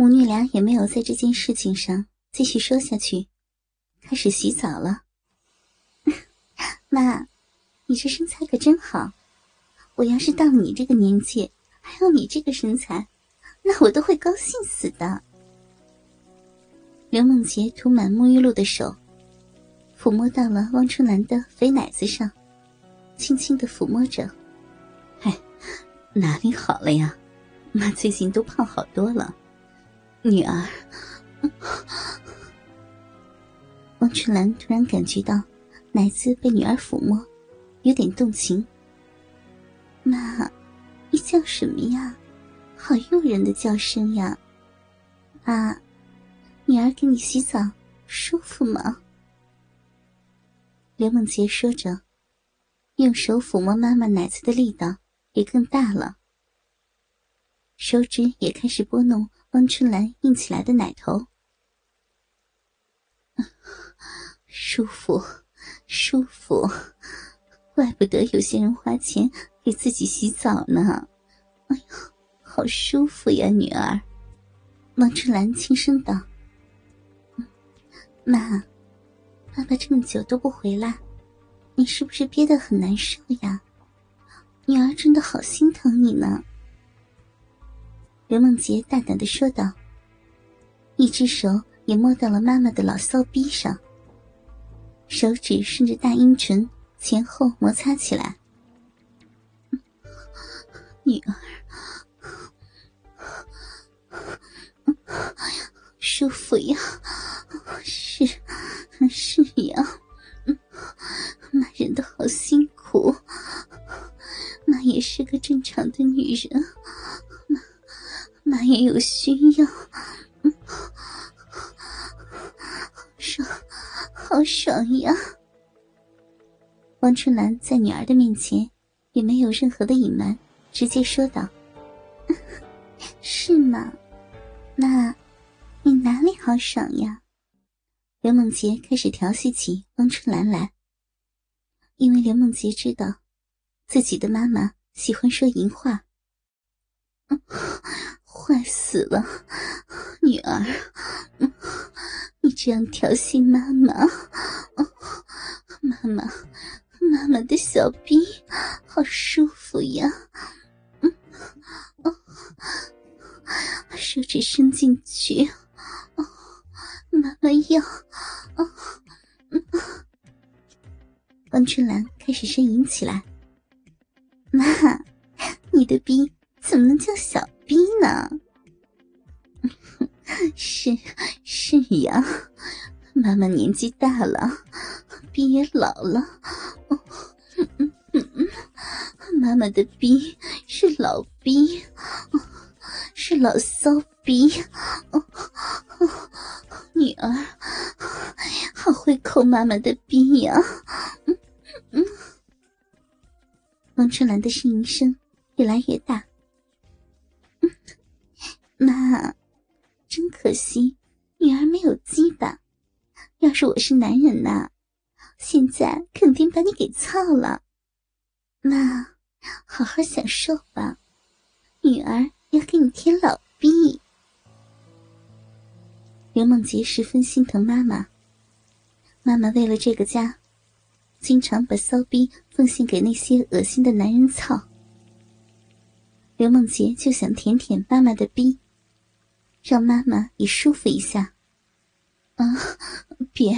母女俩也没有在这件事情上继续说下去，开始洗澡了。妈，你这身材可真好，我要是到你这个年纪还有你这个身材，那我都会高兴死的。刘梦洁涂满沐浴露的手，抚摸到了汪春兰的肥奶子上，轻轻的抚摸着。哎，哪里好了呀？妈最近都胖好多了。女儿，王春兰突然感觉到奶子被女儿抚摸，有点动情。妈，你叫什么呀？好诱人的叫声呀！啊。女儿给你洗澡舒服吗？刘梦洁说着，用手抚摸妈妈奶子的力道也更大了，手指也开始拨弄汪春兰硬起来的奶头，舒服，舒服，怪不得有些人花钱给自己洗澡呢。哎呀，好舒服呀，女儿！汪春兰轻声道。妈，爸爸这么久都不回来，你是不是憋得很难受呀？女儿真的好心疼你呢。刘梦洁大胆的说道，一只手也摸到了妈妈的老骚逼上，手指顺着大阴唇前后摩擦起来。女儿，舒服呀。是，是呀，妈忍的好辛苦，妈也是个正常的女人，妈也有需要，好爽，好爽呀！王春兰在女儿的面前也没有任何的隐瞒，直接说道：“ 是吗？那你哪里好爽呀？”刘梦洁开始调戏起汪春兰来，因为刘梦洁知道自己的妈妈喜欢说淫话。坏死了，女儿，你这样调戏妈妈，妈妈，妈妈的小臂好舒服呀，嗯，哦手指伸进去。哦妈妈要，汪春兰开始呻吟起来。妈，你的逼怎么能叫小妈妈年纪大了，逼也老了。妈妈的逼是老逼，是老骚逼。女儿，好会抠妈妈的逼呀！王春兰的呻吟声越来越大。妈，真可惜，女儿没有鸡巴。要是我是男人呐，现在肯定把你给操了。妈，好好享受吧，女儿要给你添老逼。刘梦洁十分心疼妈妈。妈妈为了这个家，经常把骚逼奉献给那些恶心的男人操。刘梦洁就想舔舔妈妈的逼，让妈妈也舒服一下。啊，别，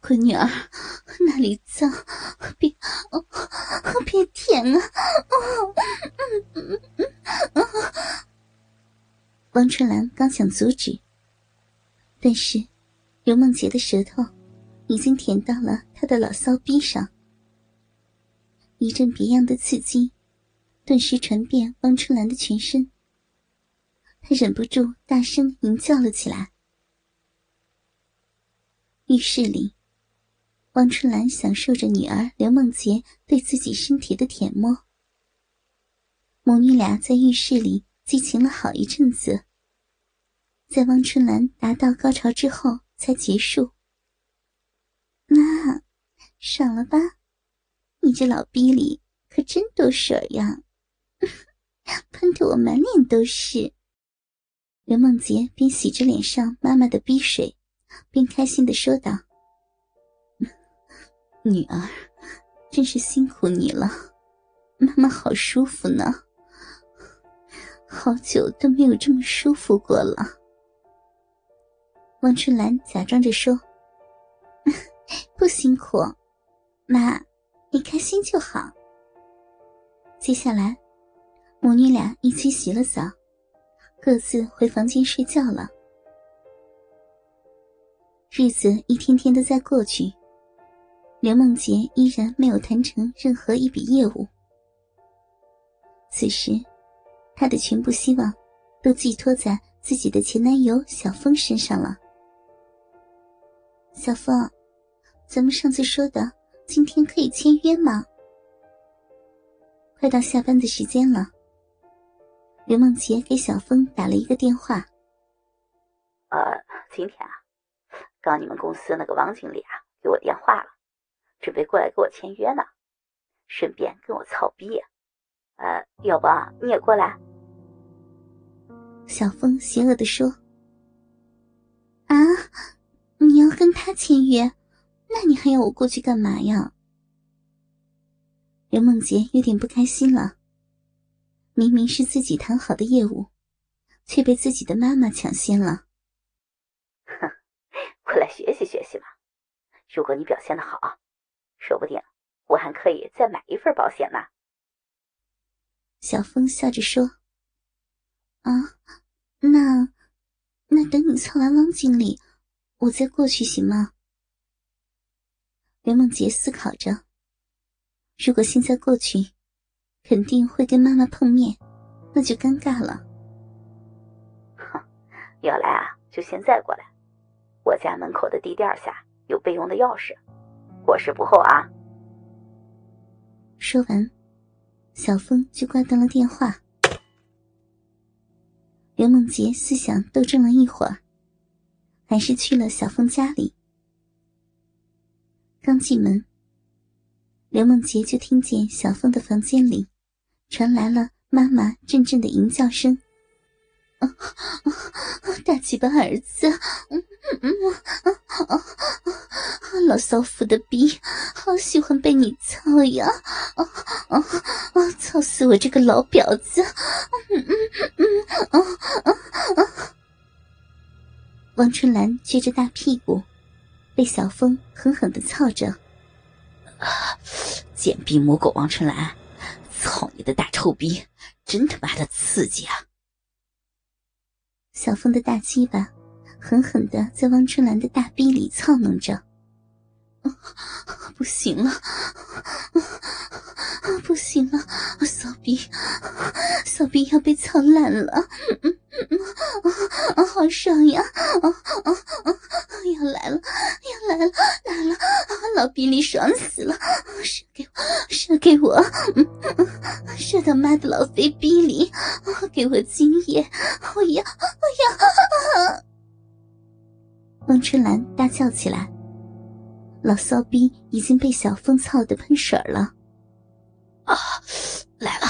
闺女儿，那里脏，别，别舔啊！王春兰刚想阻止。但是，刘梦洁的舌头已经舔到了他的老骚逼上，一阵别样的刺激，顿时传遍汪春兰的全身。她忍不住大声吟叫了起来。浴室里，汪春兰享受着女儿刘梦洁对自己身体的舔摸。母女俩在浴室里激情了好一阵子。在汪春兰达到高潮之后才结束。妈，爽了吧？你这老逼里可真多水呀，喷得我满脸都是。刘梦洁边洗着脸上妈妈的逼水，边开心的说道：“女儿，真是辛苦你了，妈妈好舒服呢，好久都没有这么舒服过了。”王春兰假装着说：“不辛苦，妈，你开心就好。”接下来，母女俩一起洗了澡，各自回房间睡觉了。日子一天天的在过去，刘梦洁依然没有谈成任何一笔业务。此时，她的全部希望都寄托在自己的前男友小峰身上了。小峰，咱们上次说的，今天可以签约吗？快到下班的时间了，刘梦洁给小峰打了一个电话。呃，今天啊，刚你们公司那个王经理啊给我电话了，准备过来给我签约呢，顺便跟我操逼。呃，要不你也过来？小峰邪恶的说：“啊。”你要跟他签约，那你还要我过去干嘛呀？刘梦洁有点不开心了。明明是自己谈好的业务，却被自己的妈妈抢先了。哼，过来学习学习嘛！如果你表现的好，说不定我还可以再买一份保险呢。小峰笑着说：“啊，那那等你操完汪经理。”我再过去行吗？刘梦洁思考着，如果现在过去，肯定会跟妈妈碰面，那就尴尬了。哼，要来啊，就现在过来。我家门口的地垫下有备用的钥匙，过时不候啊。说完，小峰就挂断了电话。刘梦洁思想斗争了一会儿。还是去了小峰家里。刚进门，刘梦洁就听见小峰的房间里传来了妈妈阵阵的吟叫声：“啊啊，大鸡巴儿子，嗯嗯，老骚妇的逼，好喜欢被你操呀！啊啊啊，操死我这个老婊子！嗯嗯嗯，啊啊啊！”王春兰撅着大屁股，被小峰狠狠的操着。贱逼母狗王春兰，操你的大臭逼，真他妈的刺激啊！小峰的大鸡巴狠狠的在汪春兰的大逼里操弄着。不行了，不行了，骚逼，骚逼要被操烂了，好爽呀！啊啊啊要来了，要来了，来了！老逼里爽死了，射给我，射给我，射到妈的老肥逼里，给我精液！我要，我要！王春兰大叫起来。老骚逼已经被小风操的喷水了，啊，来了，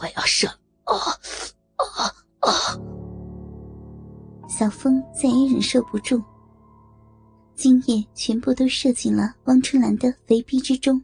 我要射，啊啊啊！小风再也忍受不住，精液全部都射进了汪春兰的肥逼之中。